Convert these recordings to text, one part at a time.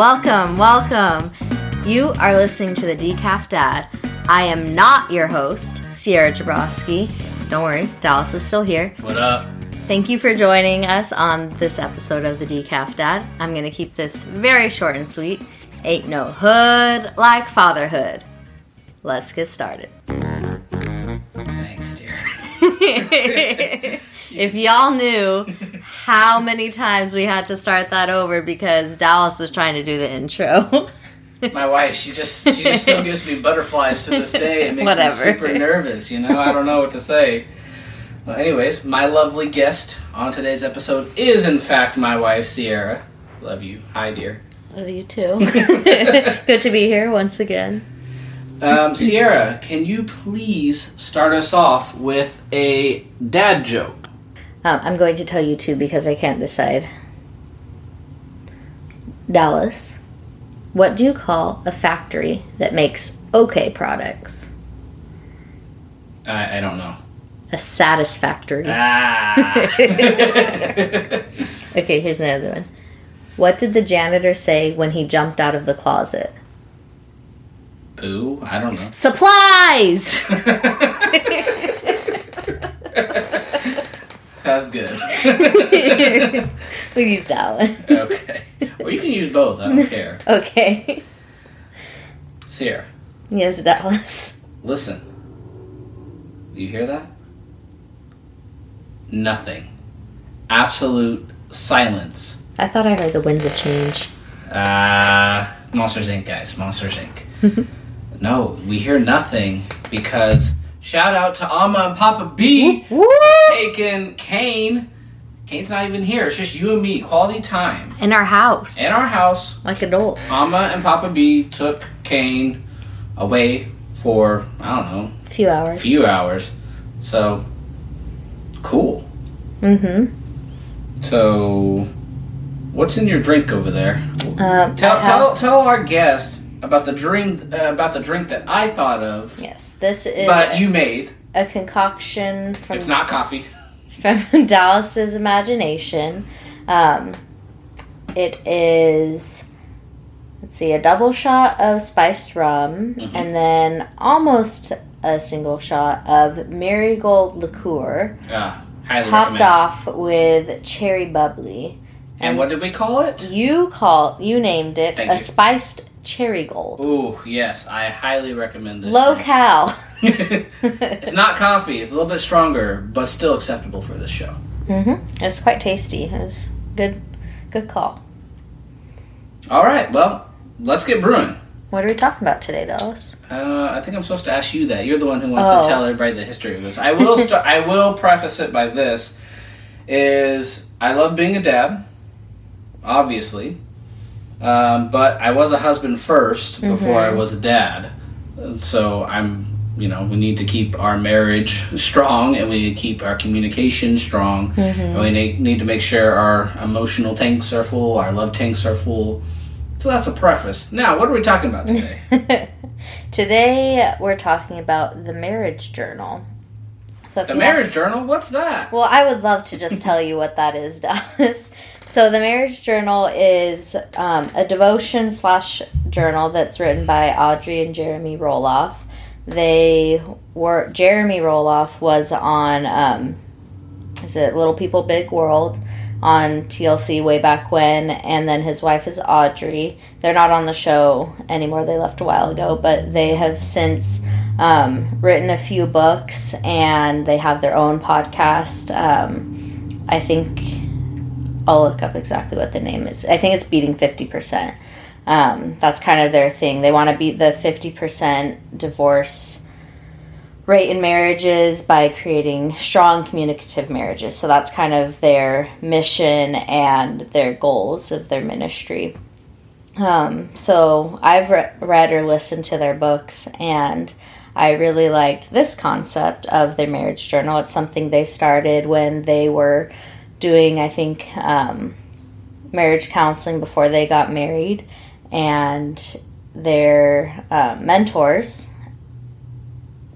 Welcome, welcome. You are listening to the Decaf Dad. I am not your host, Sierra Jabrowski. Don't worry, Dallas is still here. What up? Thank you for joining us on this episode of the Decaf Dad. I'm going to keep this very short and sweet. Ain't no hood like fatherhood. Let's get started. Thanks, dear. if y'all knew how many times we had to start that over because Dallas was trying to do the intro. My wife, she just she just still gives me butterflies to this day. It makes Whatever. me super nervous. You know, I don't know what to say. Well, anyways, my lovely guest on today's episode is in fact my wife, Sierra. Love you. Hi, dear. Love you too. Good to be here once again. Um, Sierra, can you please start us off with a dad joke? Um, I'm going to tell you two because I can't decide. Dallas, what do you call a factory that makes okay products? I, I don't know. A satisfactory. Ah. Okay, here's another one. What did the janitor say when he jumped out of the closet? Boo. I don't know. Supplies! That's good. we use that one. okay. Well, you can use both. I don't care. Okay. Sierra. Yes, Dallas. Listen. You hear that? Nothing. Absolute silence. I thought I heard the winds of change. Ah, Monsters Inc., guys. Monsters Inc. no, we hear nothing because shout out to Alma and Papa B Woo! taking Kane. Kane's not even here. It's just you and me. Quality time. In our house. In our house, like adults. Alma and Papa B took Kane away for, I don't know, A few hours. A few hours. So cool. Mm-hmm. So what's in your drink over there? Um, Tell tell tell our guest about the drink uh, about the drink that I thought of, Yes, this is but a, you made. a concoction from It's not coffee. from Dallas's imagination. Um, it is, let's see, a double shot of spiced rum, Mhm. and then almost a single shot of marigold liqueur, Ah, highly topped recommend. off with cherry bubbly. And what did we call it? You call you named it Thank a you. spiced cherry gold. Ooh, yes, I highly recommend this. Low drink. cal. it's not coffee. It's a little bit stronger, but still acceptable for this show. Mm-hmm. It's quite tasty. It's good, good call. All right, well, let's get brewing. What are we talking about today, Dallas? Uh, I think I'm supposed to ask you that. You're the one who wants Oh. to tell everybody the history of this. I will start. I will preface it by this: is I love being a dad, obviously, um, but I was a husband 1st before I was a dad. So I'm, you know, we need to keep our marriage strong, and we need to keep our communication strong, and we need, need to make sure our emotional tanks are full, our love tanks are full. So that's a preface. Now, what are we talking about today? Today we're talking about the marriage journal. So The marriage journal? What's that? well, I would love to just tell you what that is, Dallas. So the marriage journal is um, a devotion slash journal that's written by Audrey and Jeremy Roloff. They were Jeremy Roloff was on um, is it Little People Big World on TLC way back when, and then his wife is Audrey. They're not on the show anymore. They left a while ago, but they have since um, written a few books and they have their own podcast. Um, I think I'll look up exactly what the name is. I think it's Beating 50%. Um, that's kind of their thing. They want to beat the 50% divorce rate in marriages by creating strong communicative marriages. So that's kind of their mission and their goals of their ministry. Um, so I've re- read or listened to their books, and I really liked this concept of their marriage journal. It's something they started when they were doing, I think, um, marriage counseling before they got married, and their uh, mentors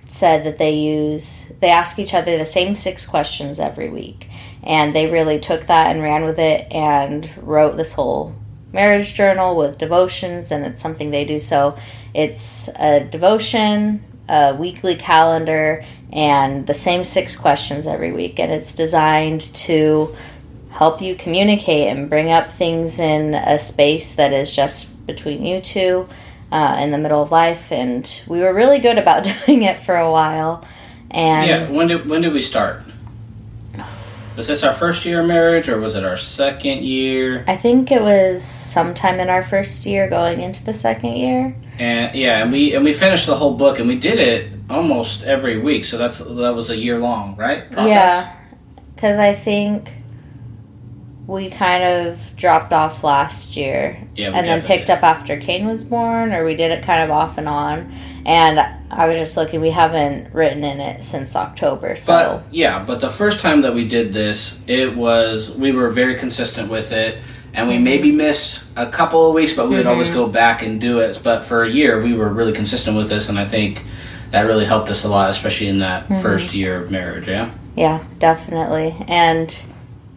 said that they use they ask each other the same six questions every week and they really took that and ran with it and wrote this whole marriage journal with devotions, and it's something they do. So it's a devotion, a weekly calendar, and the same six questions every week. And it's designed to help you communicate and bring up things in a space that is just between you two uh, in the middle of life. And we were really good about doing it for a while. And yeah, when did when did we start? Was this our first year of marriage, or was it our second year? I think it was sometime in our first year going into the second year. And yeah, and we and we finished the whole book, and we did it almost every week. So that's that was a year long, right? Process? Yeah, because I think we kind of dropped off last year Yeah, and then picked up after Kane was born, or we did it kind of off and on. And I was just looking, we haven't written in it since October, so But yeah, but the first time that we did this, it was we were very consistent with it, and we maybe missed a couple of weeks, but we would always Mm-hmm. go back and do it. But for a year, we were really consistent with this, and I think that really helped us a lot, especially in that Mm-hmm. first year of marriage. Yeah. yeah, definitely. And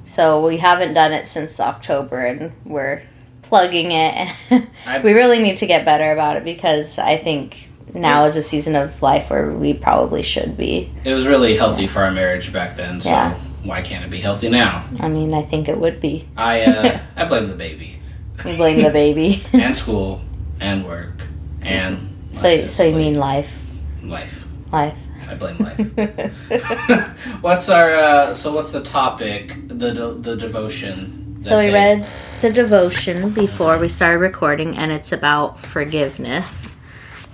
so we haven't done it since October, and we're plugging it. We really need to get better about it because I think now is a season of life where we probably should be. It was really healthy for our marriage back then, so Yeah. why can't it be healthy now? I mean, I think it would be. I uh, I blame the baby We blame the baby. and school and work and so, so you mean life? life? Life. I blame life. what's our uh, so? What's the topic? The the devotion. So we they- read the devotion before we started recording, and it's about forgiveness.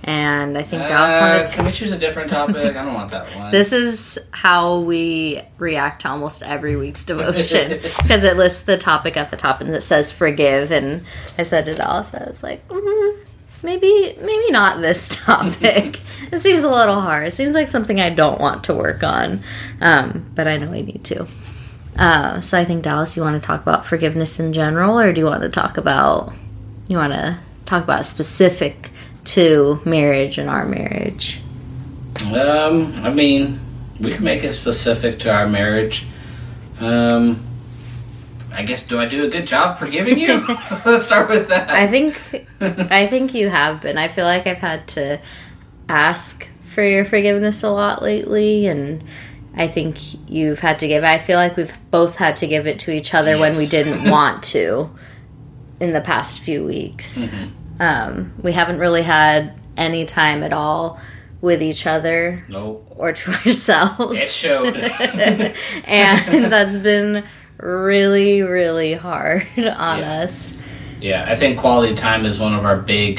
And I think Dallas Uh, wanted can we choose a different topic? I don't want that one. This is how we react to almost every week's devotion because it lists the topic at the top and it says forgive. And I said to Dallas, I was like, mm, maybe, maybe not this topic. it seems a little hard. It seems like something I don't want to work on, um, but I know I need to. Uh, so I think Dallas, you want to talk about forgiveness in general, or do you want to talk about you want to talk about specific to marriage and our marriage? Um, I mean, we can make it specific to our marriage. Um, I guess do I do a good job forgiving you? Let's start with that. I think I think you have been. I feel like I've had to ask for your forgiveness a lot lately and I think you've had to give I feel like we've both had to give it to each other when we didn't want to in the past few weeks. Um, we haven't really had any time at all with each other no, or to ourselves. it showed. and that's been really, really hard on Yeah. us. yeah, I think quality time is one of our big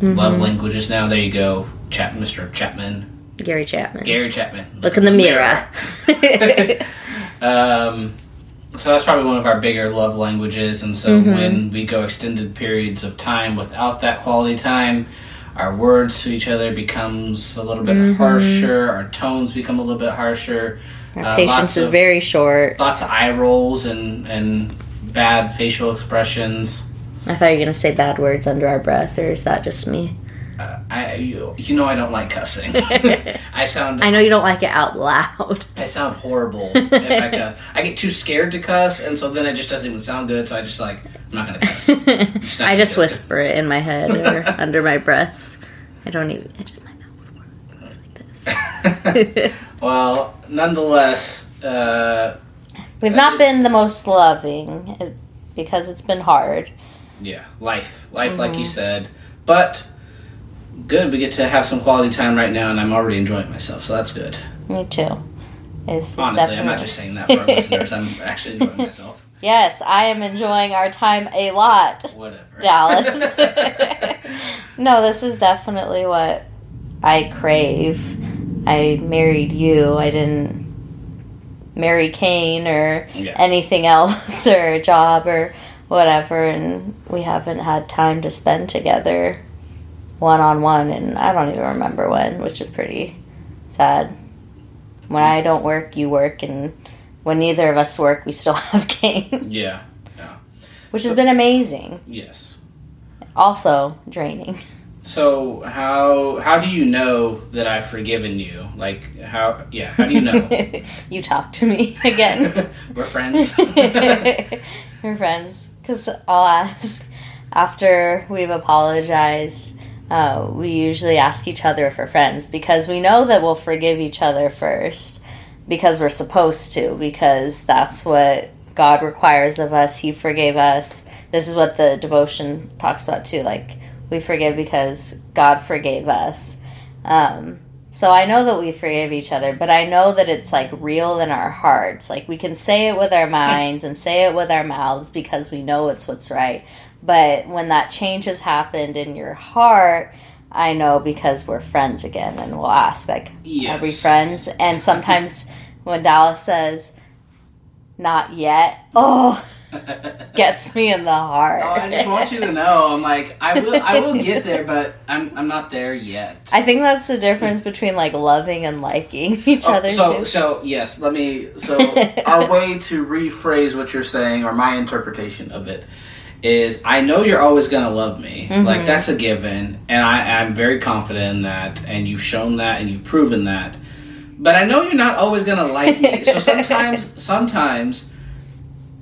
Mm-hmm. love languages now. There you go, Chap, Mr. Chapman, Gary Chapman. Gary Chapman. Look in the mirror. Um, so that's probably one of our bigger love languages, and so when we go extended periods of time without that quality time, our words to each other becomes a little bit harsher. Our tones become a little bit harsher. Our Uh, patience is of- very short. Lots of eye rolls and and bad facial expressions. I thought you were going to say bad words under our breath, or is that just me? Uh, I you, you know I don't like cussing. I sound I know you don't like it out loud. I sound horrible if I cuss. I get too scared to cuss, and so then it just doesn't even sound good. So I just like I'm not gonna cuss. just not I just gonna. whisper it in my head or under my breath. I don't even. I just my mouth goes like this. well, nonetheless, uh, We've not been the most loving because it's been hard. yeah, life, life, like you said, but good. We get to have some quality time right now, and I'm already enjoying myself, so that's good. Me too. It's, Honestly, I'm not just saying that for our listeners. I'm actually enjoying myself. Yes, I am enjoying our time a lot. Whatever, Dallas. no, this is definitely what I crave. I married you. I didn't marry Kane or Yeah. anything else or a job or whatever, and we haven't had time to spend together one on one, and I don't even remember when, which is pretty sad. When I don't work, you work, and when neither of us work, we still have Kane, yeah, which has been amazing. yes. Also draining. So how how do you know that I've forgiven you? Like how? Yeah, how do you know? you talk to me again. We're friends. We're friends. Because I'll ask, after we've apologized, uh, we usually ask each other if we're friends because we know that we'll forgive each other first because we're supposed to, because that's what God requires of us. He forgave us. This is what the devotion talks about too. Like, we forgive because God forgave us. Um, so I know that we forgive each other, but I know that it's like real in our hearts. Like we can say it with our minds and say it with our mouths because we know it's what's right. But when that change has happened in your heart, I know because we're friends again and we'll ask like Yes. are we friends? And sometimes when Dallas says not yet, oh gets me in the heart. Oh, I just want you to know. I'm like, I will, I will get there, but I'm, I'm not there yet. I think that's the difference between like loving and liking each Oh, other so, too. so yes. Let me. So, our way to rephrase what you're saying, or my interpretation of it, is I know you're always gonna love me. Mhm. Like that's a given, and I, I'm very confident in that, and you've shown that, and you've proven that. But I know you're not always gonna like me. So sometimes, sometimes,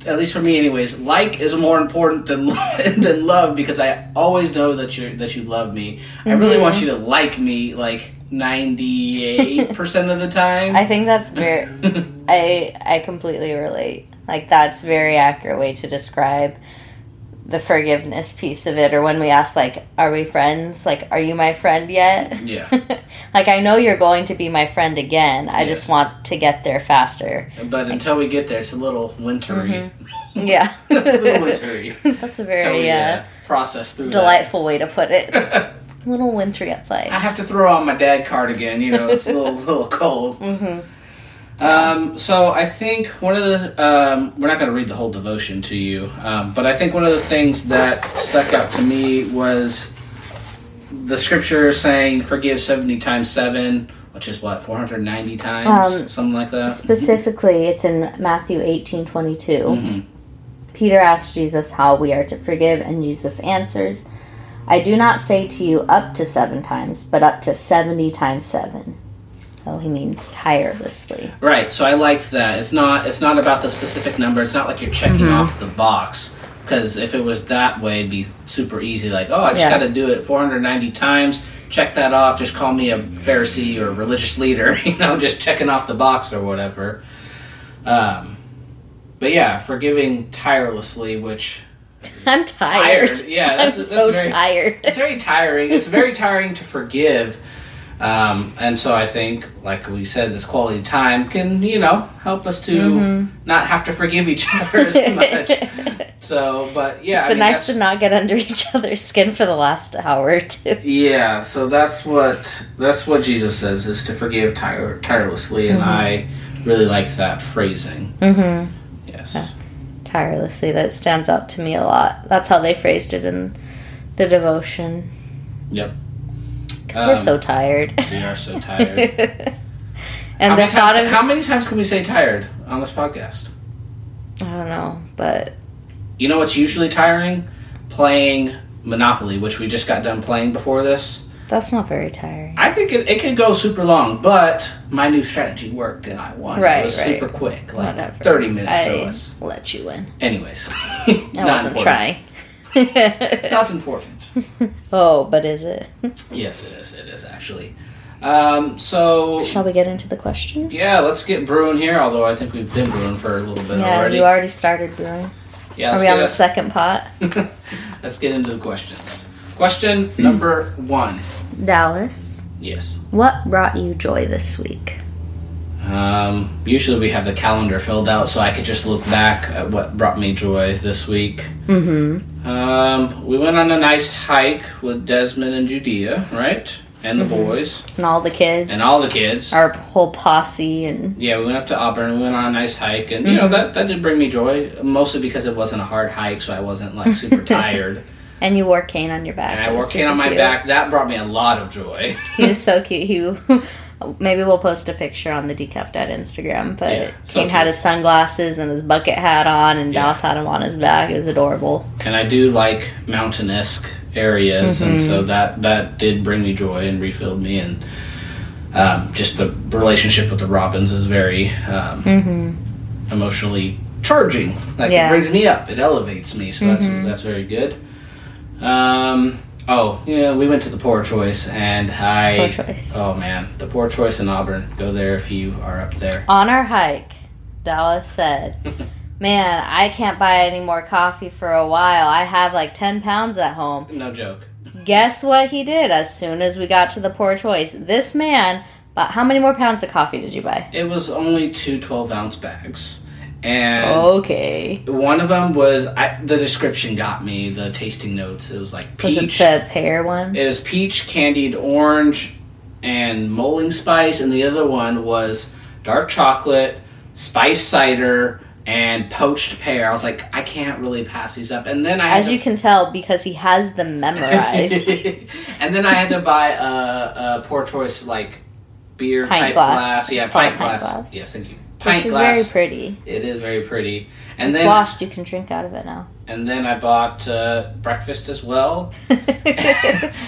at least for me, anyways, like is more important than than love because I always know that you that you love me. I really want you to like me like ninety eight percent of the time. I think that's very I I completely relate. Like that's very accurate way to describe the forgiveness piece of it or when we ask like are we friends? Like are you my friend yet? Yeah. like I know you're going to be my friend again. I Yes. just want to get there faster. But until we get there, it's a little wintry. Yeah. a little wintry. that's a very we uh, process through delightful way to put it. A little wintry outside. I have to throw on my dad card again You know, it's a little little cold. hmm Um, so I think one of the um, we're not going to read the whole devotion to you, um, but I think one of the things that stuck out to me was the scripture saying forgive seventy times seven, which is what four hundred ninety times, Um, something like that. Specifically, it's in Matthew eighteen twenty two. Mhm. Peter asks Jesus how we are to forgive, and Jesus answers, I do not say to you up to seven times, but up to 70 times seven. Oh, he means tirelessly. Right. So I liked that. It's not. It's not about the specific number. It's not like you're checking Mhm. off the box. Because if it was that way, it'd be super easy. Like, oh, I just Yeah. got to do it 490 times. Check that off. Just call me a Pharisee or a religious leader. You know, just checking off the box or whatever. Um, but yeah, forgiving tirelessly, which I'm tired. Tired, yeah, I'm that's- that's so very- tired. it's very tiring. It's very tiring to forgive. Um, and so I think, like we said, this quality time can, you know, help us to Mhm. not have to forgive each other as much. So, but yeah, It's I been mean, nice to not get under each other's skin for the last hour or two. Yeah, so that's what that's what Jesus says is to forgive tire- tirelessly, and Mhm. I really like that phrasing. Mm-hmm. Yes. Yeah. Tirelessly, that stands out to me a lot. That's how they phrased it in the devotion. Yep. Because we're Um, so tired. We are so tired. and how, the many thought times, of how many times can we say tired on this podcast? I don't know, but You know what's usually tiring? Playing Monopoly, which we just got done playing before this. that's not very tiring. I think it, it could go super long, but my new strategy worked and I won. Right, it was right. super quick, like Whatever. 30 minutes I let you win. Anyways, I wasn't important. trying. Not important. oh, but is it? Yes, it is. It is actually. Um, so Shall we get into the questions? yeah, let's get brewing here. Although I think we've been brewing for a little bit Yeah, already. you already started brewing. yeah, Are we on get the second pot? let's get into the questions. Question number one. Dallas, Yes. what brought you joy this week? Um, usually we have the calendar filled out so I could just look back at what brought me joy this week. Mm-hmm. Um, we went on a nice hike with Desmond and Judea, right? And the Mhm. boys. And all the kids. And all the kids. our whole posse and Yeah, we went up to Auburn. We went on a nice hike, and you know Mhm. that that did bring me joy. Mostly because it wasn't a hard hike, so I wasn't like super tired. and you wore Kane on your back. And I wore Kane on my cute. back. That brought me a lot of joy. He was so cute. He maybe we'll post a picture on the Decaf Dad Instagram. But Yeah, Kane had his sunglasses and his bucket hat on, and Yeah. Dallas had him on his back. It was adorable. and I do like mountain-esque areas, and Mhm. so that that did bring me joy and refilled me. And um, just the relationship with the Robins is very um, Mm-hmm. emotionally charging. Like Yeah. it brings me up, it elevates me. So that's Mhm. that's very good. Um. Oh, yeah. We went to the Pour Choice, and I. Pour choice. Oh man, the Pour Choice in Auburn. Go there if you are up there. On our hike, Dallas said, Man, I can't buy any more coffee for a while. I have like 10 pounds at home. No joke. Guess what he did as soon as we got to the pour choice? This man bought how many more pounds of coffee did you buy? It was only two 12 ounce bags, and Okay. one of them was I, the description got me. The tasting notes. It was like Was it peach. the pear one? It was peach, candied orange, and mulling spice, and the other one was dark chocolate, spice cider, and poached pear. I was like, I can't really pass these up. And then I had As to- you can tell, because he has them memorized. and then I had to buy a, a pour choice like beer Pint type glass. glass. Yeah, pint, pint glass. glass. Yes, thank you. Pint Which is glass. very pretty. It is very pretty. And it's then washed. You can drink out of it now. and then I bought uh, breakfast as well.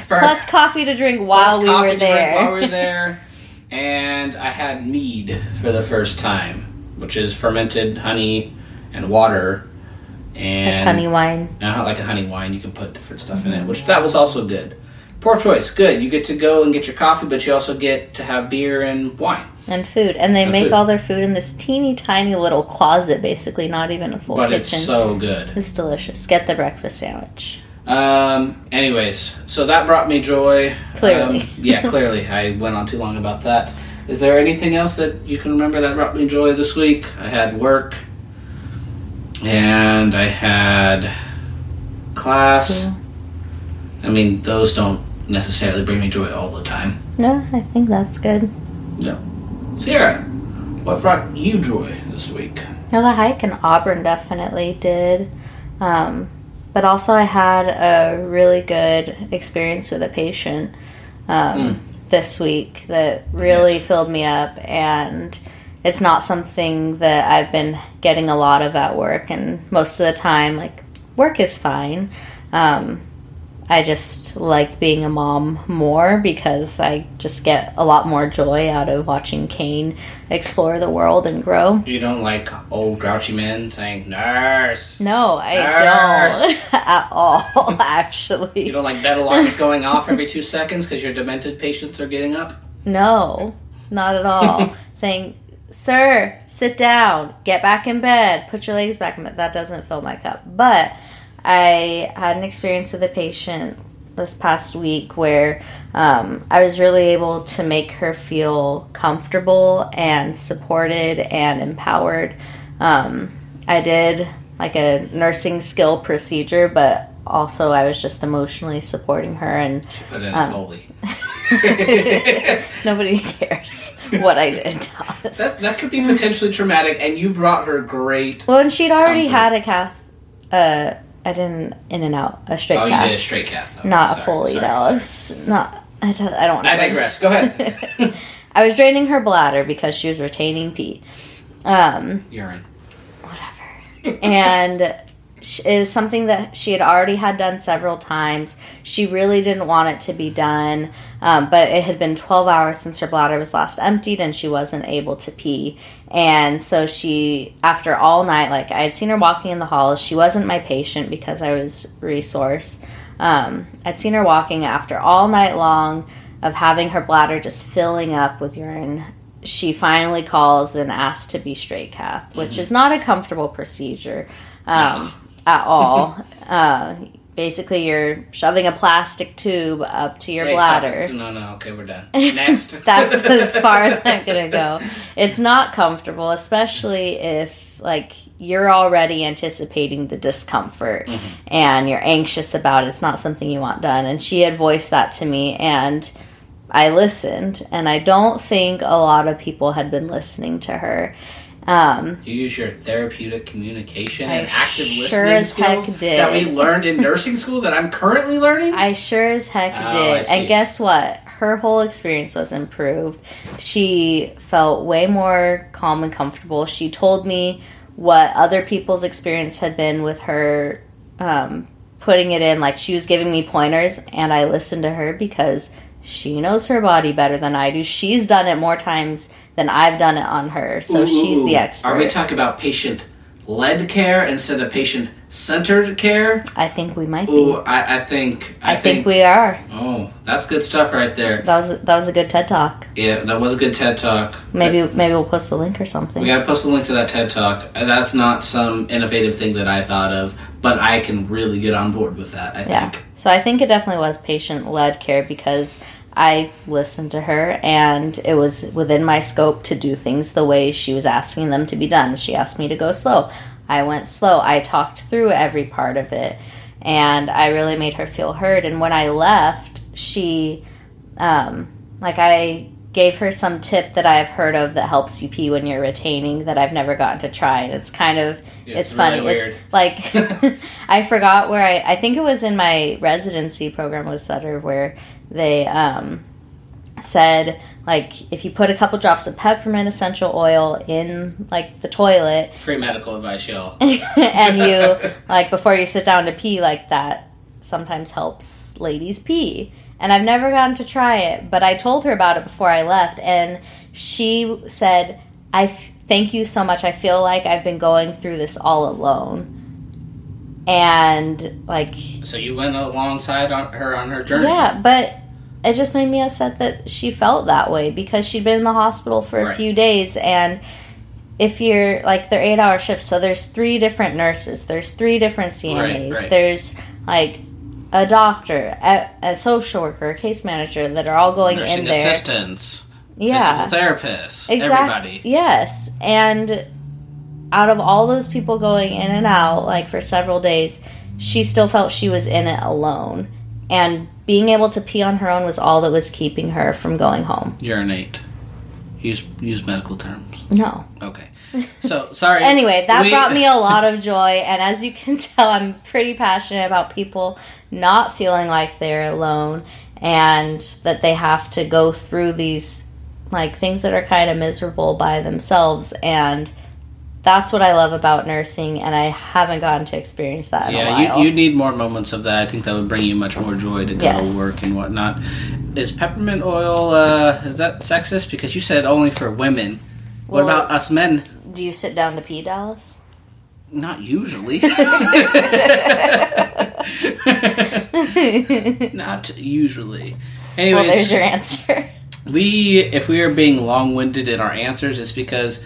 Plus coffee to drink while we were there. While we were there, and I had mead for the first time, which is fermented honey and water, Like and honey wine. now like a honey wine. You can put different stuff in it, which that was also good. Pour choice, good. You get to go and get your coffee, but you also get to have beer and wine. And food. And they And make food. all their food in this teeny tiny little closet, basically, not even a full but kitchen. it's so good. It's delicious. Get the breakfast sandwich. Um. Anyways, so that brought me joy. Clearly. Um, yeah, clearly. I went on too long about that. Is there anything else that you can remember that brought me joy this week? I had work, and I had class. School. I mean, those don't necessarily bring me joy all the time. No, I think that's good. Sierra, what brought you joy this week? No, the hike in Auburn definitely did. Um, but also, I had a really good experience with a patient um, this week that really Yes. filled me up. And it's not something that I've been getting a lot of at work. And most of the time, like, work is fine. Um, I just like being a mom more because I just get a lot more joy out of watching Kane explore the world and grow. You don't like old grouchy men saying nurse. No, I Nurse. don't at all, Actually, You don't like bed alarms going off every two seconds because your demented patients are getting up. No, not at all. Saying, sir, sit down, get back in bed, put your legs back in bed. That doesn't fill my cup. But I had an experience with a patient this past week where um, I was really able to make her feel comfortable and supported and empowered. Um, I did like a nursing skill procedure, but also I was just emotionally supporting her and Put in Um, Foley. nobody cares what I did to us. That, that could be potentially traumatic, and you brought her great. Well, and she'd already Comfort. had a cath. Uh, I didn't in and out a straight Oh, you did a straight cath. though. not Sorry, a Foley. sorry, Dallas, not. I don't, I don't sorry. I digress. Go ahead. I was draining her bladder because she was retaining pee. Um, Urine. whatever. and is something that she had already had done several times. She really didn't want it to be done, um, but it had been 12 hours since her bladder was last emptied and she wasn't able to pee. And so she, after all night, like I had seen her walking in the halls, she wasn't my patient because I was resource. Um, I'd seen her walking after all night long of having her bladder just filling up with urine she finally calls and asks to be straight cath, which is not a comfortable procedure um, at all. uh, basically, you're shoving a plastic tube up to your Wait, stop. bladder. No, no. Okay, we're done. Next. That's as far as I'm gonna go. It's not comfortable, especially if like you're already anticipating the discomfort and you're anxious about it. It's not something you want done. And she had voiced that to me and I listened and I don't think a lot of people had been listening to her. Um, You use your therapeutic communication I and active sure listening as heck skills did. that we learned in nursing school that I'm currently learning. I sure as heck Oh, did. And guess what? Her whole experience was improved. She felt way more calm and comfortable. She told me what other people's experience had been with her um, putting it in. Like she was giving me pointers, and I listened to her because she knows her body better than I do. She's done it more times than I've done it on her. So Ooh, she's the expert. Are we talking about patient led care instead of patient centered care. I think we might be. Ooh, I, I think I, think, we are. Oh, that's good stuff right there. That was that was a good TED talk. Yeah, that was a good TED talk. Maybe maybe we'll post a link or something. We gotta post a link to that TED talk. Uh, That's not some innovative thing that I thought of, but I can really get on board with that. I Yeah. think. So I think it definitely was patient led care because I listened to her and it was within my scope to do things the way she was asking them to be done. She asked me to go slow. I went slow. I talked through every part of it and I really made her feel heard. And when I left, she, um, like, I gave her some tip that I've heard of that helps you pee when you're retaining that I've never gotten to try. And it's kind of, It's it's, funny. really It's like, I forgot where I, I think it was in my residency program with Sutter where they um, said, like, if you put a couple drops of peppermint essential oil in, like, the toilet, Free medical advice, y'all. and you like before you sit down to pee like that sometimes helps ladies pee and i've never gotten to try it but i told her about it before i left and she said i f- thank you so much i feel like i've been going through this all alone and like so you went alongside on her on her journey. yeah but it just made me upset that she felt that way because she'd been in the hospital for a few days and if you're like they're eight hour shifts so there's three different nurses there's three different cmas right. there's like a doctor a, a social worker a case manager that are all going Nursing in there. assistants, yeah. therapists, exactly everybody. yes. And out of all those people going in and out like for several days she still felt she was in it alone. And being able to pee on her own was all that was keeping her from going home Urinate. Use use medical terms. no Okay. So sorry. anyway that We- brought me a lot of joy and as you can tell i'm pretty passionate about people not feeling like they're alone and that they have to go through these like things that are kind of miserable by themselves and that's what i love about nursing and i haven't gotten to experience that in a Yeah, while you, you need more moments of that. I think that would bring you much more joy to go Yes. to work and whatnot. Is peppermint oil uh, is that sexist? Because you said only for women. What about us men? do you sit down to pee dallas Not usually. Not usually. Anyways, well there's your answer we if we are being long-winded in our answers, it's because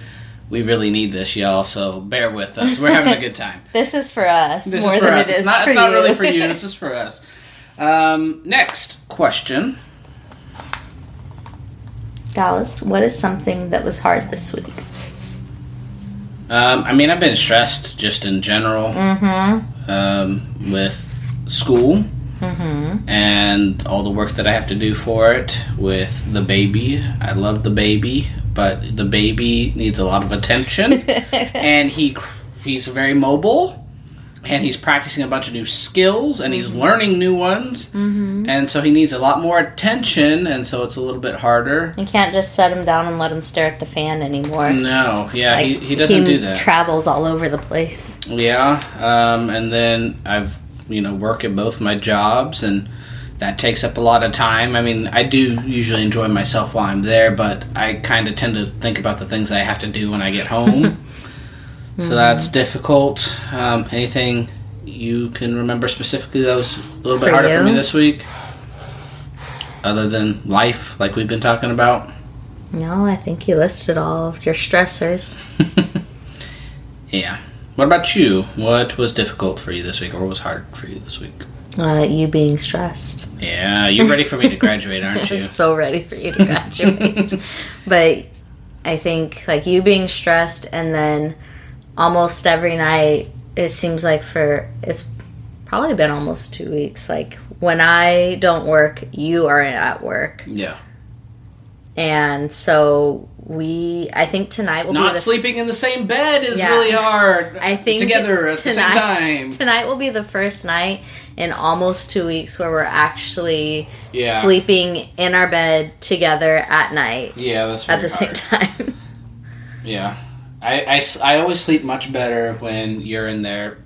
we really need this, y'all. So bear with us. We're having a good time. this is for us This more is for than us. it It's not. It's not really for you. This is for us. Um, next question. dallas what is something that was hard this week Um, I mean, I've been stressed just in general mm-hmm um, with school mm-hmm and all the work that I have to do for it. With the baby, I love the baby, but the baby needs a lot of attention, and he he's very mobile. And he's practicing a bunch of new skills, and he's learning new ones, mm-hmm and so he needs a lot more attention, and so it's a little bit harder. You can't just set him down and let him stare at the fan anymore. No, yeah, Like, he, he doesn't do that. travels all over the place. Yeah, um, and then I've you know work at both my jobs, and that takes up a lot of time. I mean, I do usually enjoy myself while I'm there, but I kind of tend to think about the things I have to do when I get home. so that's difficult. Um, anything you can remember specifically that was a little bit For harder for me this week, other than life, like we've been talking about. No, I think you listed all of your stressors. yeah. What about you? What was difficult for you this week, or what was hard for you this week? Uh, you being stressed. Yeah, you're ready for me to graduate, aren't you? I'm so ready for you to graduate. but I think like you being stressed and then almost every night it seems like for it's probably been almost two weeks. Like when I don't work, you are at work. Yeah. And so we I think tonight will Not be the sleeping in the same bed is Yeah. really hard. I think together at the same time. Tonight will be the first night in almost two weeks where we're actually Yeah. sleeping in our bed together at night Yeah, that's right. at the same time. Yeah, I, I, I always sleep much better when you're in there.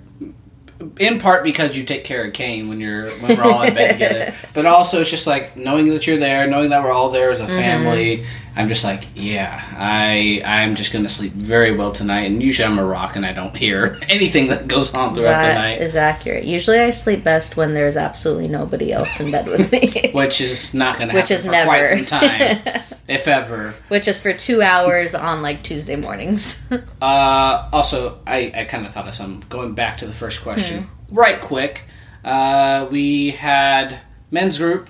In part because you take care of Kane when you're when we're all in bed together, but also it's just like knowing that you're there, knowing that we're all there as a mm-hmm. family, I'm just like, yeah, I I'm just gonna sleep very well tonight. And usually I'm a rock and I don't hear anything that goes on throughout the night, is accurate. Usually I sleep best when there's absolutely nobody else in bed with me. which is not gonna Which happen is for never. quite some time, if ever. Which is for two hours on like Tuesday mornings. Uh, also, I, I kind of thought of some. Going back to the first question, Hmm. right quick. Uh, we had men's group.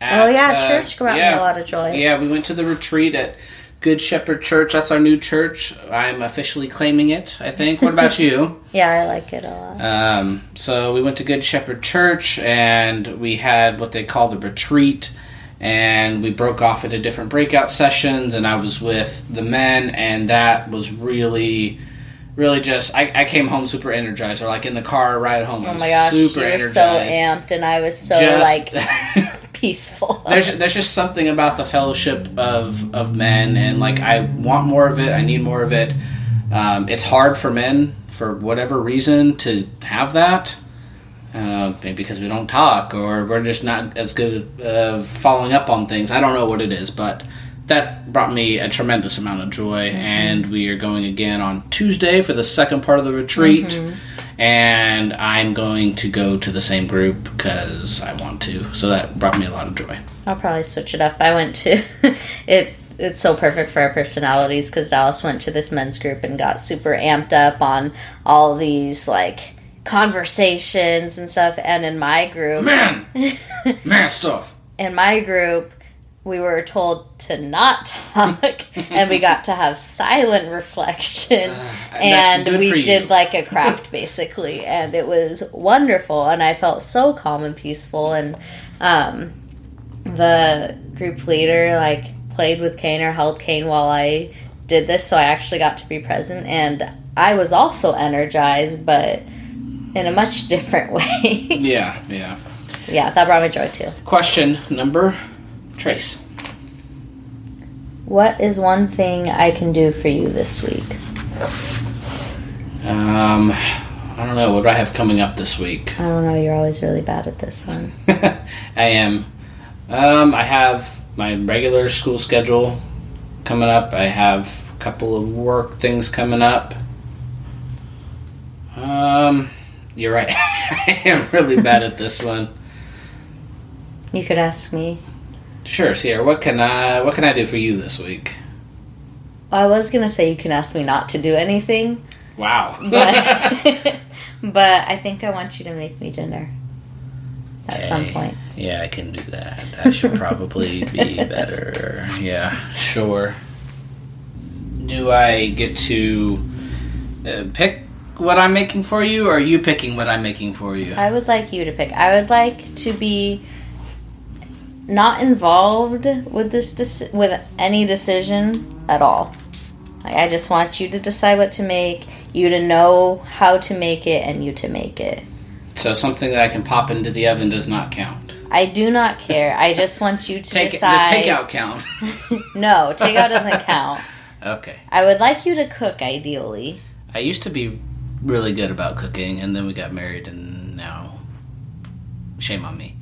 At, oh yeah, uh, church brought yeah, me a lot of joy. Yeah, we went to the retreat at Good Shepherd Church. That's our new church. I'm officially claiming it. I think. What about you? Yeah, I like it a lot. Um, so we went to Good Shepherd Church and we had what they call the retreat. And we broke off into different breakout sessions, and I was with the men, and that was really, really just. I, I came home super energized, or like in the car ride home. Oh was my gosh, super you were energized. so amped, and I was so Just- like peaceful. there's there's just something about the fellowship of of men, and like I want more of it. I need more of it. Um, it's hard for men for whatever reason to have that. Uh, maybe because we don't talk, or we're just not as good of following up on things. I don't know what it is, but that brought me a tremendous amount of joy. Mm-hmm. And we are going again on Tuesday for the second part of the retreat. Mm-hmm. And I'm going to go to the same group because I want to. So that brought me a lot of joy. I'll probably switch it up. I went to it. It's so perfect for our personalities because Dallas went to this men's group and got super amped up on all these like conversations and stuff. And in my group, Man, man stuff. in my group, we were told to not talk, and we got to have silent reflection, and we did like a craft basically, and it was wonderful, and I felt so calm and peaceful, and um, the group leader like played with Kane or held Kane while I did this, so I actually got to be present, and I was also energized, but in a much different way. Yeah, yeah. yeah, that brought me joy too. Question number Trace. What is one thing I can do for you this week? Um, I don't know. What do I have coming up this week? I don't know, you're always really bad at this one. I am. Um, I have my regular school schedule coming up. I have a couple of work things coming up. Um, you're right. I am really bad at this one. You could ask me. Sure, Sierra. What can I What can I do for you this week? I was gonna say you can ask me not to do anything, Wow. but but I think I want you to make me dinner at some point. Yeah, I can do that. I should probably be better. Yeah, sure. Do I get to uh, pick what I'm making for you, or are you picking what I'm making for you? I would like you to pick. I would like to be not involved with this deci- with any decision at all. Like, I just want you to decide what to make, you to know how to make it, and you to make it. So something that I can pop into the oven does not count. I do not care. I just want you to Take decide. does takeout count? no, takeout doesn't count. okay. I would like you to cook, ideally. I used to be really good about cooking, and then we got married, and now shame on me.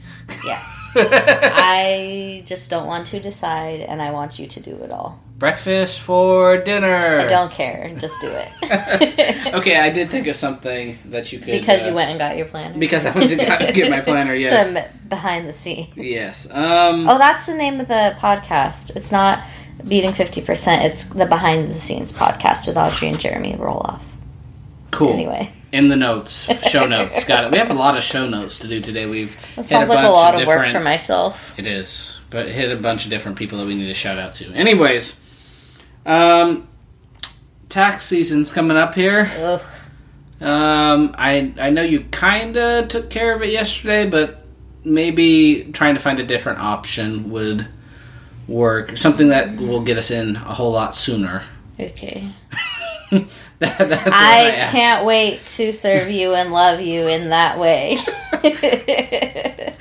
Yes. I just don't want to decide, and I want you to do it all. Breakfast for dinner. I don't care. Just do it. okay, I did think of something that you could because uh, you went and got your planner. because I went to get my planner. Yeah. Some behind the scene. Yes. Um. Oh, that's the name of the podcast. It's not beating fifty percent. It's the behind the scenes podcast with Audrey and Jeremy Roloff. cool. Anyway, In the notes, show notes. Got it. We have a lot of show notes to do today. We've that sounds like a lot of work for myself. It is, but hit a bunch of different people that we need to shout out to. Anyways, um, tax season's coming up here. Ugh. Um, I I know you kind of took care of it yesterday, but maybe trying to find a different option would work. Something that will get us in a whole lot sooner. Okay. that, that's what I can't wait to serve you and love you in that way.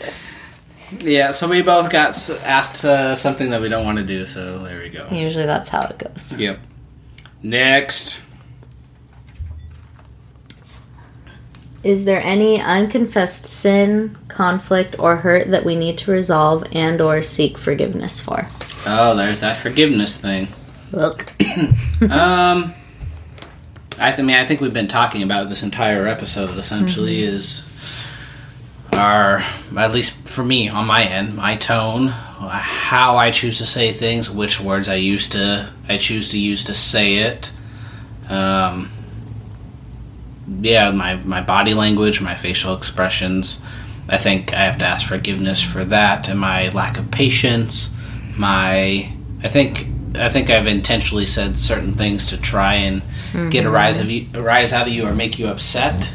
Yeah, so we both got asked uh, something that we don't want to do. So there we go. Usually that's how it goes. Yep. Next. Is there any unconfessed sin, conflict, or hurt that we need to resolve and or seek forgiveness for? Oh, there's that forgiveness thing. Look. um, I, th- I mean, I think we've been talking about this entire episode. Essentially, is our at least for me on my end, my tone, how I choose to say things, which words I used to I choose to use to say it. Um, yeah, my my body language, my facial expressions. I think I have to ask forgiveness for that and my lack of patience. My I think I think I've intentionally said certain things to try and get a rise of you, a rise out of you or make you upset.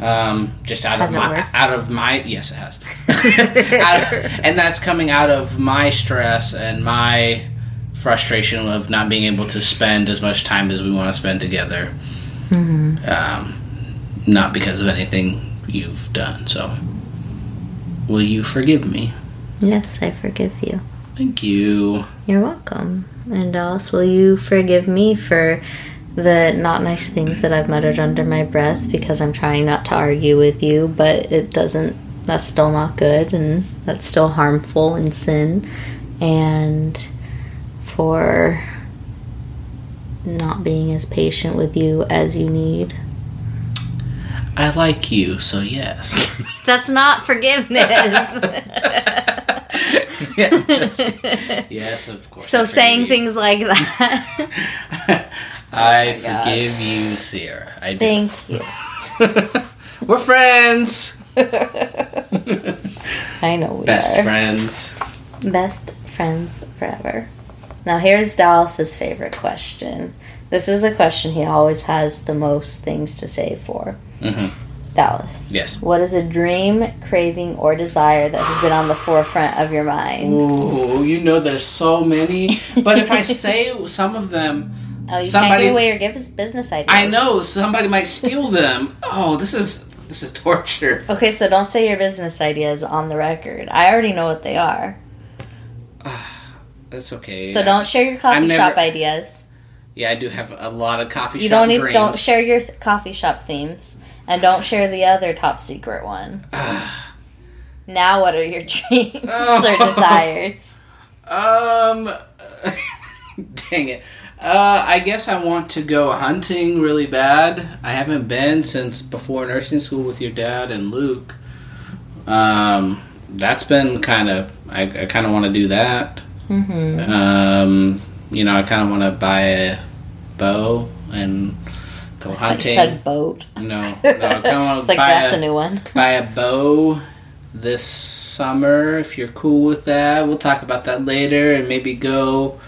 Um, just out Has of my worked? out of my yes it has, of- and that's coming out of my stress and my frustration of not being able to spend as much time as we want to spend together. Um, not because of anything you've done. So, will you forgive me? Yes, I forgive you. Thank you. You're welcome. And Dallas, will you forgive me for the not nice things that I've muttered under my breath because I'm trying not to argue with you, but it doesn't, that's still not good and that's still harmful and sin. And for not being as patient with you as you need. I like you, so yes. That's not forgiveness. yeah, just, yes, of course. so saying forgive things like that. I Oh my gosh. forgive you, Sierra. I do. Thank you. We're friends. I know we are Best are. friends. Best friends forever. Now, here's Dallas's favorite question. This is the question he always has the most things to say for. Mhm. Dallas. Yes. What is a dream, craving, or desire that has been on the forefront of your mind? Ooh, you know there's so many. But if I say some of them, oh, you can't somebody- give away your give us business ideas. I know somebody might steal them. Oh, this is this is torture. Okay, so don't say your business ideas on the record. I already know what they are. Ah, that's okay. So don't share your coffee never- shop ideas. Yeah, I do have a lot of coffee You shop don't need, dreams. don't share your th- coffee shop themes, and don't share the other top secret one. now, what are your dreams Oh. or desires? Um, dang it. Uh, I guess I want to go hunting really bad. I haven't been since before nursing school with your dad and Luke. Um, that's been kind of. I, I kind of want to do that. Mm-hmm. Um, you know, I kind of want to buy a bow and go You hunting. said boat. no, no, of want It's like that's a, a new one. buy a bow this summer if you're cool with that. We'll talk about that later and maybe go.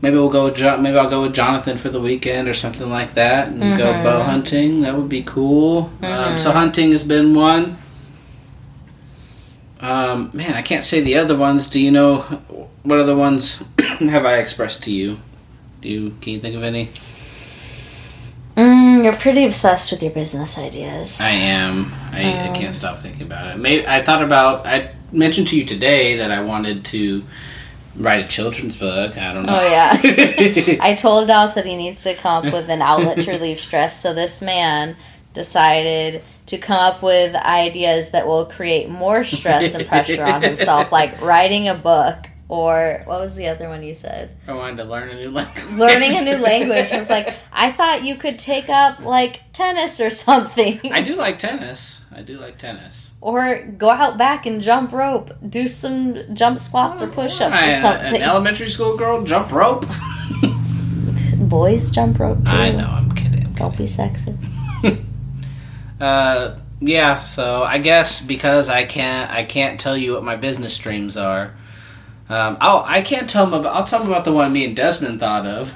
Maybe we'll go. With jo- maybe I'll go with Jonathan for the weekend or something like that and go Mhm. bow hunting. That would be cool. Um, so Mhm. hunting has been one. Um, man, I can't say the other ones. Do you know what other ones have I expressed to you? Do you can you think of any? Mm, you're pretty obsessed with your business ideas. I am. I, I Um, can't stop thinking about it. Maybe I thought about. I mentioned to you today that I wanted to write a children's book. I don't know. Oh, yeah. I told Dallas that he needs to come up with an outlet to relieve stress. So this man decided to come up with ideas that will create more stress and pressure on himself, like writing a book or what was the other one you said? I wanted to learn a new language. Learning a new language. I was like, I thought you could take up like tennis or something. I do like tennis. I do like tennis. Or go out back and jump rope. Do some jump squats or push ups or An something. elementary school girl jump rope. Boys jump rope too. I know. I'm kidding. I'm Don't be sexist. Uh, yeah. So I guess because I can't, I can't tell you what my business dreams are. Um, oh, I can't tell them about. I'll tell them about the one me and Desmond thought of.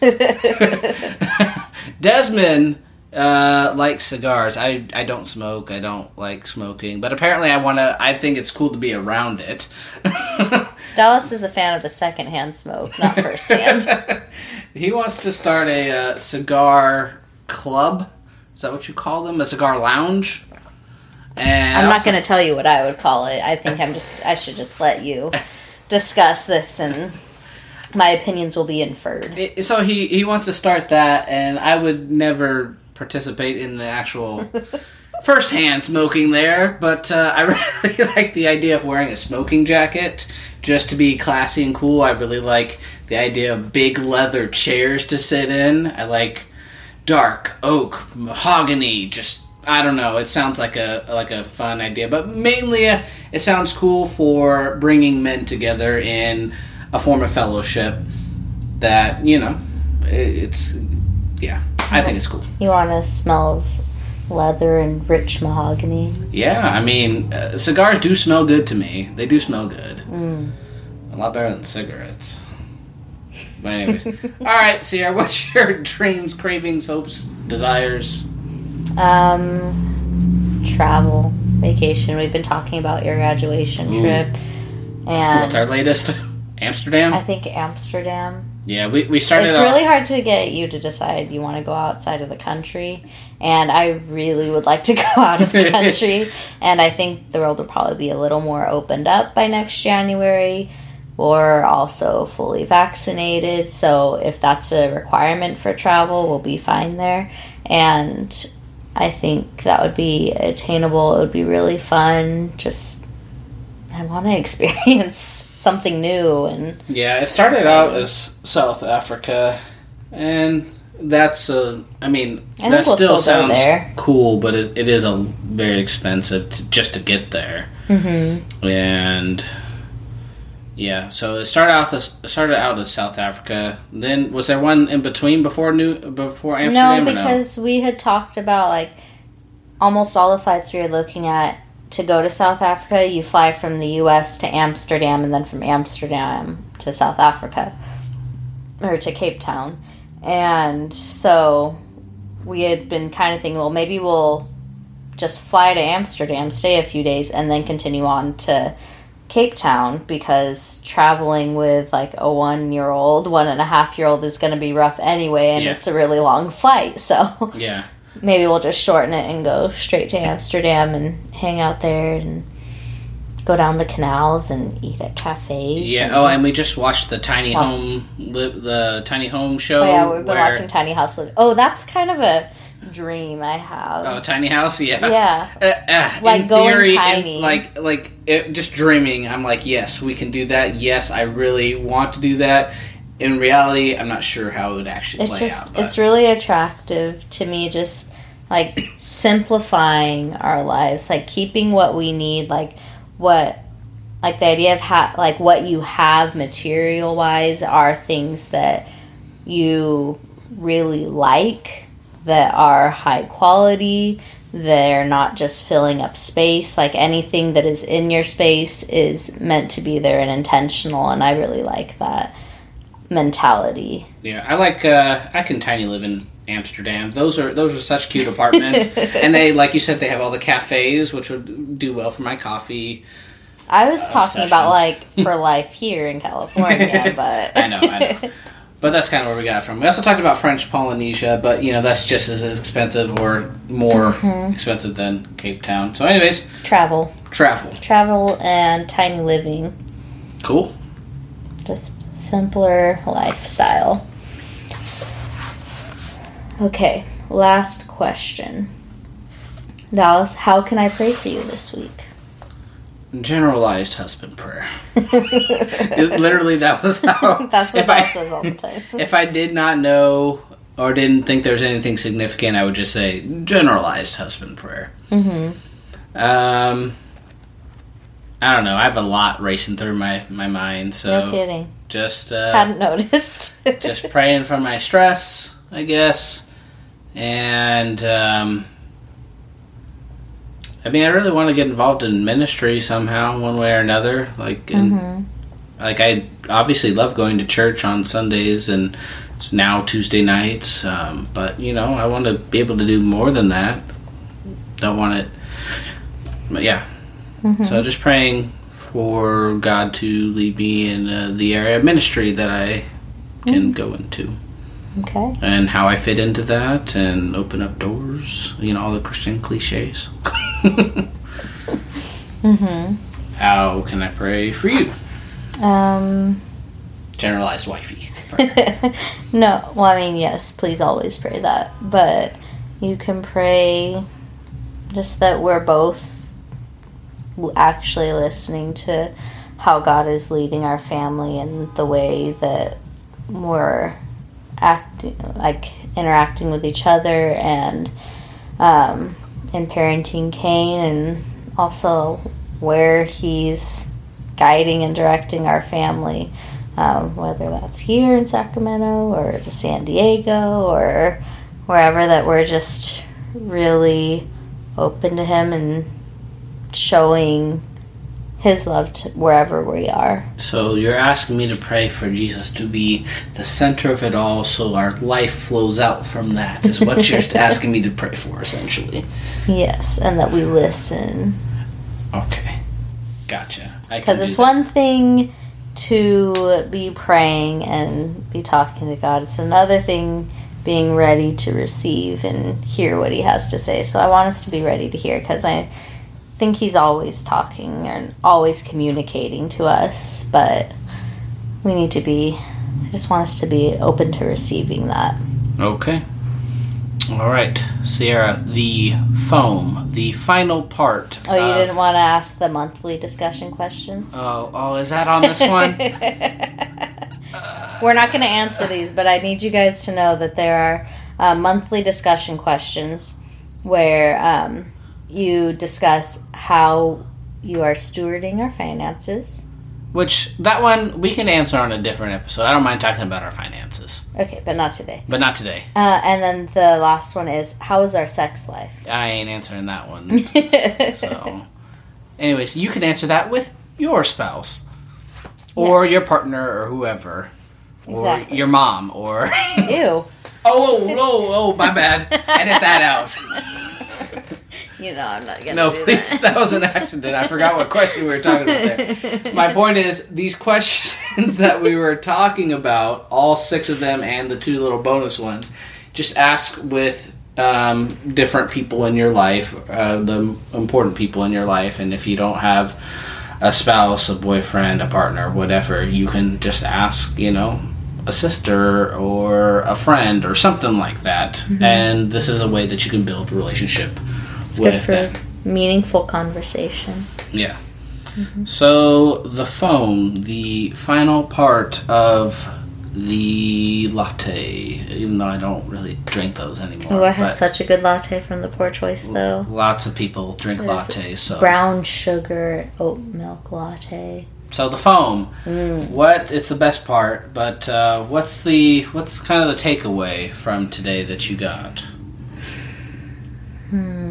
Desmond uh, likes cigars. I I don't smoke. I don't like smoking, but apparently I want to. I think it's cool to be around it. Dallas is a fan of the secondhand smoke, not firsthand. he wants to start a uh, cigar club. Is that what you call them? A cigar lounge. And I'm not going to tell you what I would call it. I think I'm just. I should just let you discuss this, and my opinions will be inferred. So he he wants to start that, and I would never participate in the actual firsthand smoking there, but uh, I really like the idea of wearing a smoking jacket just to be classy and cool. I really like the idea of big leather chairs to sit in. I like dark oak, mahogany, just I don't know. It sounds like a like a fun idea, but mainly uh, it sounds cool for bringing men together in a form of fellowship. That you know, it's yeah. I think it's cool. You want to smell of leather and rich mahogany. Yeah, I mean, uh, cigars do smell good to me. They do smell good. Mm. A lot better than cigarettes. But anyways, all right, Sierra. What's your dreams, cravings, hopes, desires? Um, travel, vacation. We've been talking about your graduation Ooh. trip, and What's our latest? Amsterdam. I think Amsterdam. yeah, we we started. It's off- really hard to get you to decide you want to go outside of the country, and I really would like to go out of the country. and I think the world will probably be a little more opened up by next January. Or also fully vaccinated. So, if that's a requirement for travel, we'll be fine there. And I think that would be attainable. It would be really fun. Just, I want to experience something new and Yeah, it started out as South Africa, and that's a. I mean, I that we'll still sounds cool, but it, it is a very expensive to, just to get there. mm-hmm. and yeah, so it started out as started out as South Africa. Then was there one in between before New before Amsterdam? No, because we had talked about like almost all the flights we were looking at to go to South Africa. You fly from the U.S. to Amsterdam, and then from Amsterdam to South Africa or to Cape Town. And so we had been kind of thinking, well, maybe we'll just fly to Amsterdam, stay a few days, and then continue on to Cape Town because traveling with like a one year old, one and a half year old is going to be rough anyway, and Yeah. it's a really long flight. So yeah, maybe we'll just shorten it and go straight to Amsterdam and hang out there and go down the canals and eat at cafes. yeah. and- Oh, and we just watched the Tiny. Home li- the Tiny Home show. Oh, yeah, we've been where- watching Tiny House. Live. Oh, that's kind of a dream I have. Oh, Tiny House, yeah. yeah. Uh, uh, Like in going theory, in- tiny. like like it, just dreaming. I'm like, yes, we can do that. Yes, I really want to do that. In reality, I'm not sure how it would actually It's play just out. it's really attractive to me just like simplifying our lives, like keeping what we need, like what like the idea of ha- like what you have material wise are things that you really like that are high quality they're not just filling up space like anything that is in your space is meant to be there and intentional and i really like that mentality Yeah, I like. Uh, I can tiny live in Amsterdam. Those are those are such cute apartments, and they, like you said, they have all the cafes, which would do well for my coffee. I was Uh, talking obsession. about like for life here in California, but I know, I know. But that's kind of where we got it from. We also talked about French Polynesia, but you know that's just as expensive or more Mm-hmm. expensive than Cape Town. So, anyways, travel, travel, travel, and tiny living, cool. just simpler lifestyle. Okay, last question, Dallas. How can I pray for you this week? Generalized husband prayer. It- literally, that was how. That's what I- says all the time. If I did not know or didn't think there was anything significant, I would just say generalized husband prayer. mm-hmm. Um, I don't know. I have a lot racing through my, my mind, so no kidding. just uh, Hadn't noticed. just praying for my stress, I guess. And um, I mean, I really want to get involved in ministry somehow, one way or another. Like, in, Mhm. like I obviously love going to church on Sundays and it's now Tuesday nights. Um, but you know, I want to be able to do more than that. Don't want it. But yeah, Mhm. so just praying for God to lead me in uh, the area of ministry that I can go into Okay. and how I fit into that and open up doors. You know, all the Christian cliches. Mm-hmm. how can I pray for you? Um. Generalized wifey. no, well, I mean, yes, please always pray that. But you can pray just that we're both actually listening to how God is leading our family and the way that we're acting, like interacting with each other and um, in parenting Kane, and also where he's guiding and directing our family, um, whether that's here in Sacramento or San Diego or wherever, that we're just really open to him and showing his love to wherever we are. So you're asking me to pray for Jesus to be the center of it all so our life flows out from that is what you're asking me to pray for essentially. Yes, and that we listen. Okay. Gotcha. Because it's that. one thing to be praying and be talking to God. It's another thing being ready to receive and hear what he has to say. So I want us to be ready to hear because I think he's always talking and always communicating to us, but we need to be, I just want us to be open to receiving that. Okay. All right, Sierra, the foam, the final part. Oh, you of... didn't want to ask the monthly discussion questions? Oh, oh, is that on this one? We're not going to answer these, but I need you guys to know that there are uh, monthly discussion questions where um, you discuss how you are stewarding our finances. Which that one we can answer on a different episode. I don't mind talking about our finances. Okay, but not today. But not today. Uh, and then the last one is how is our sex life? I ain't answering that one. so, anyways, you can answer that with your spouse, or yes. your partner, or whoever, exactly. or your mom, or you. Oh, oh, oh, oh, my bad. Edit that out. You know, I'm not gonna. No, please. That. that. was an accident. I forgot what question we were talking about there. My point is, these questions that we were talking about, all six of them and the two little bonus ones, just ask with um, different people in your life, uh, the important people in your life, and if you don't have a spouse, a boyfriend, a partner, whatever, you can just ask, you know, a sister or a friend or something like that. Mm-hmm. And this is a way that you can build a relationship it's good for them. meaningful conversation. Yeah. Mm-hmm. So the foam, the final part of the latte, even though I don't really drink those anymore. Oh, I had such a good latte from the Pour Choice, though. Lots of people drink lattes, so brown sugar oat milk latte. So the foam, mm. what? It's the best part, but uh, what's the what's kind of the takeaway from today that you got? Hmm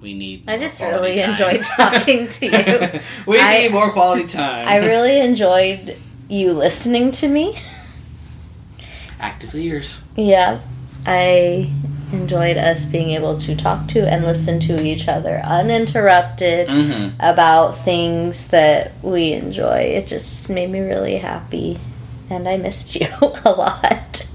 we need. I just really time. enjoyed talking to you. we I, need more quality time. I really enjoyed you listening to me. Active ears. Yeah, I enjoyed us being able to talk to and listen to each other uninterrupted mm-hmm. about things that we enjoy. It just made me really happy, and I missed you a lot.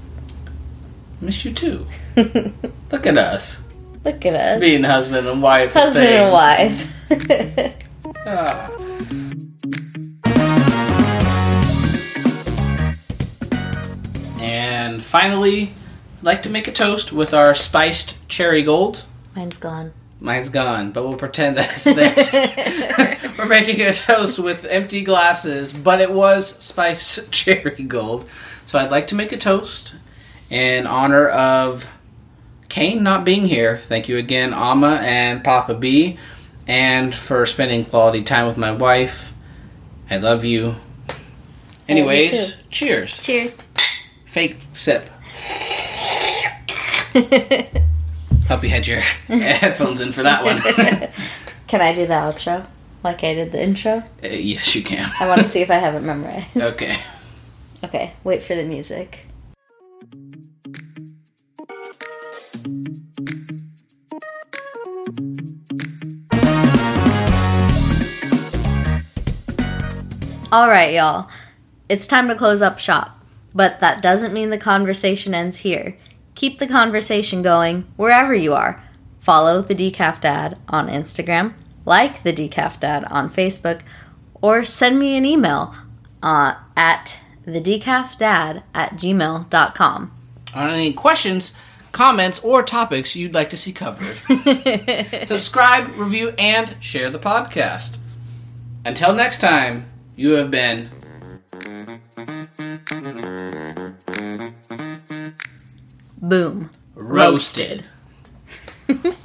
Missed you too. Look at us. Look at us. Being husband and wife. Husband and wife. ah. And finally, I'd like to make a toast with our spiced cherry gold. Mine's gone. Mine's gone, but we'll pretend that it's there. We're making a toast with empty glasses, but it was spiced cherry gold. So I'd like to make a toast in honor of Kane not being here. Thank you again, Amma and Papa B, and for spending quality time with my wife. I love you. Anyways, you cheers. Cheers. Fake sip. Hope you had your headphones in for that one. can I do the outro like I did the intro? Uh, yes, you can. I want to see if I have it memorized. Okay. Okay, wait for the music. All right, y'all. It's time to close up shop. But that doesn't mean the conversation ends here. Keep the conversation going wherever you are. Follow the Decaf Dad on Instagram, like the Decaf Dad on Facebook, or send me an email uh, at thedecafdad at gmail.com. On any questions, comments, or topics you'd like to see covered. Subscribe, review, and share the podcast. Until next time, you have been Boom. roasted.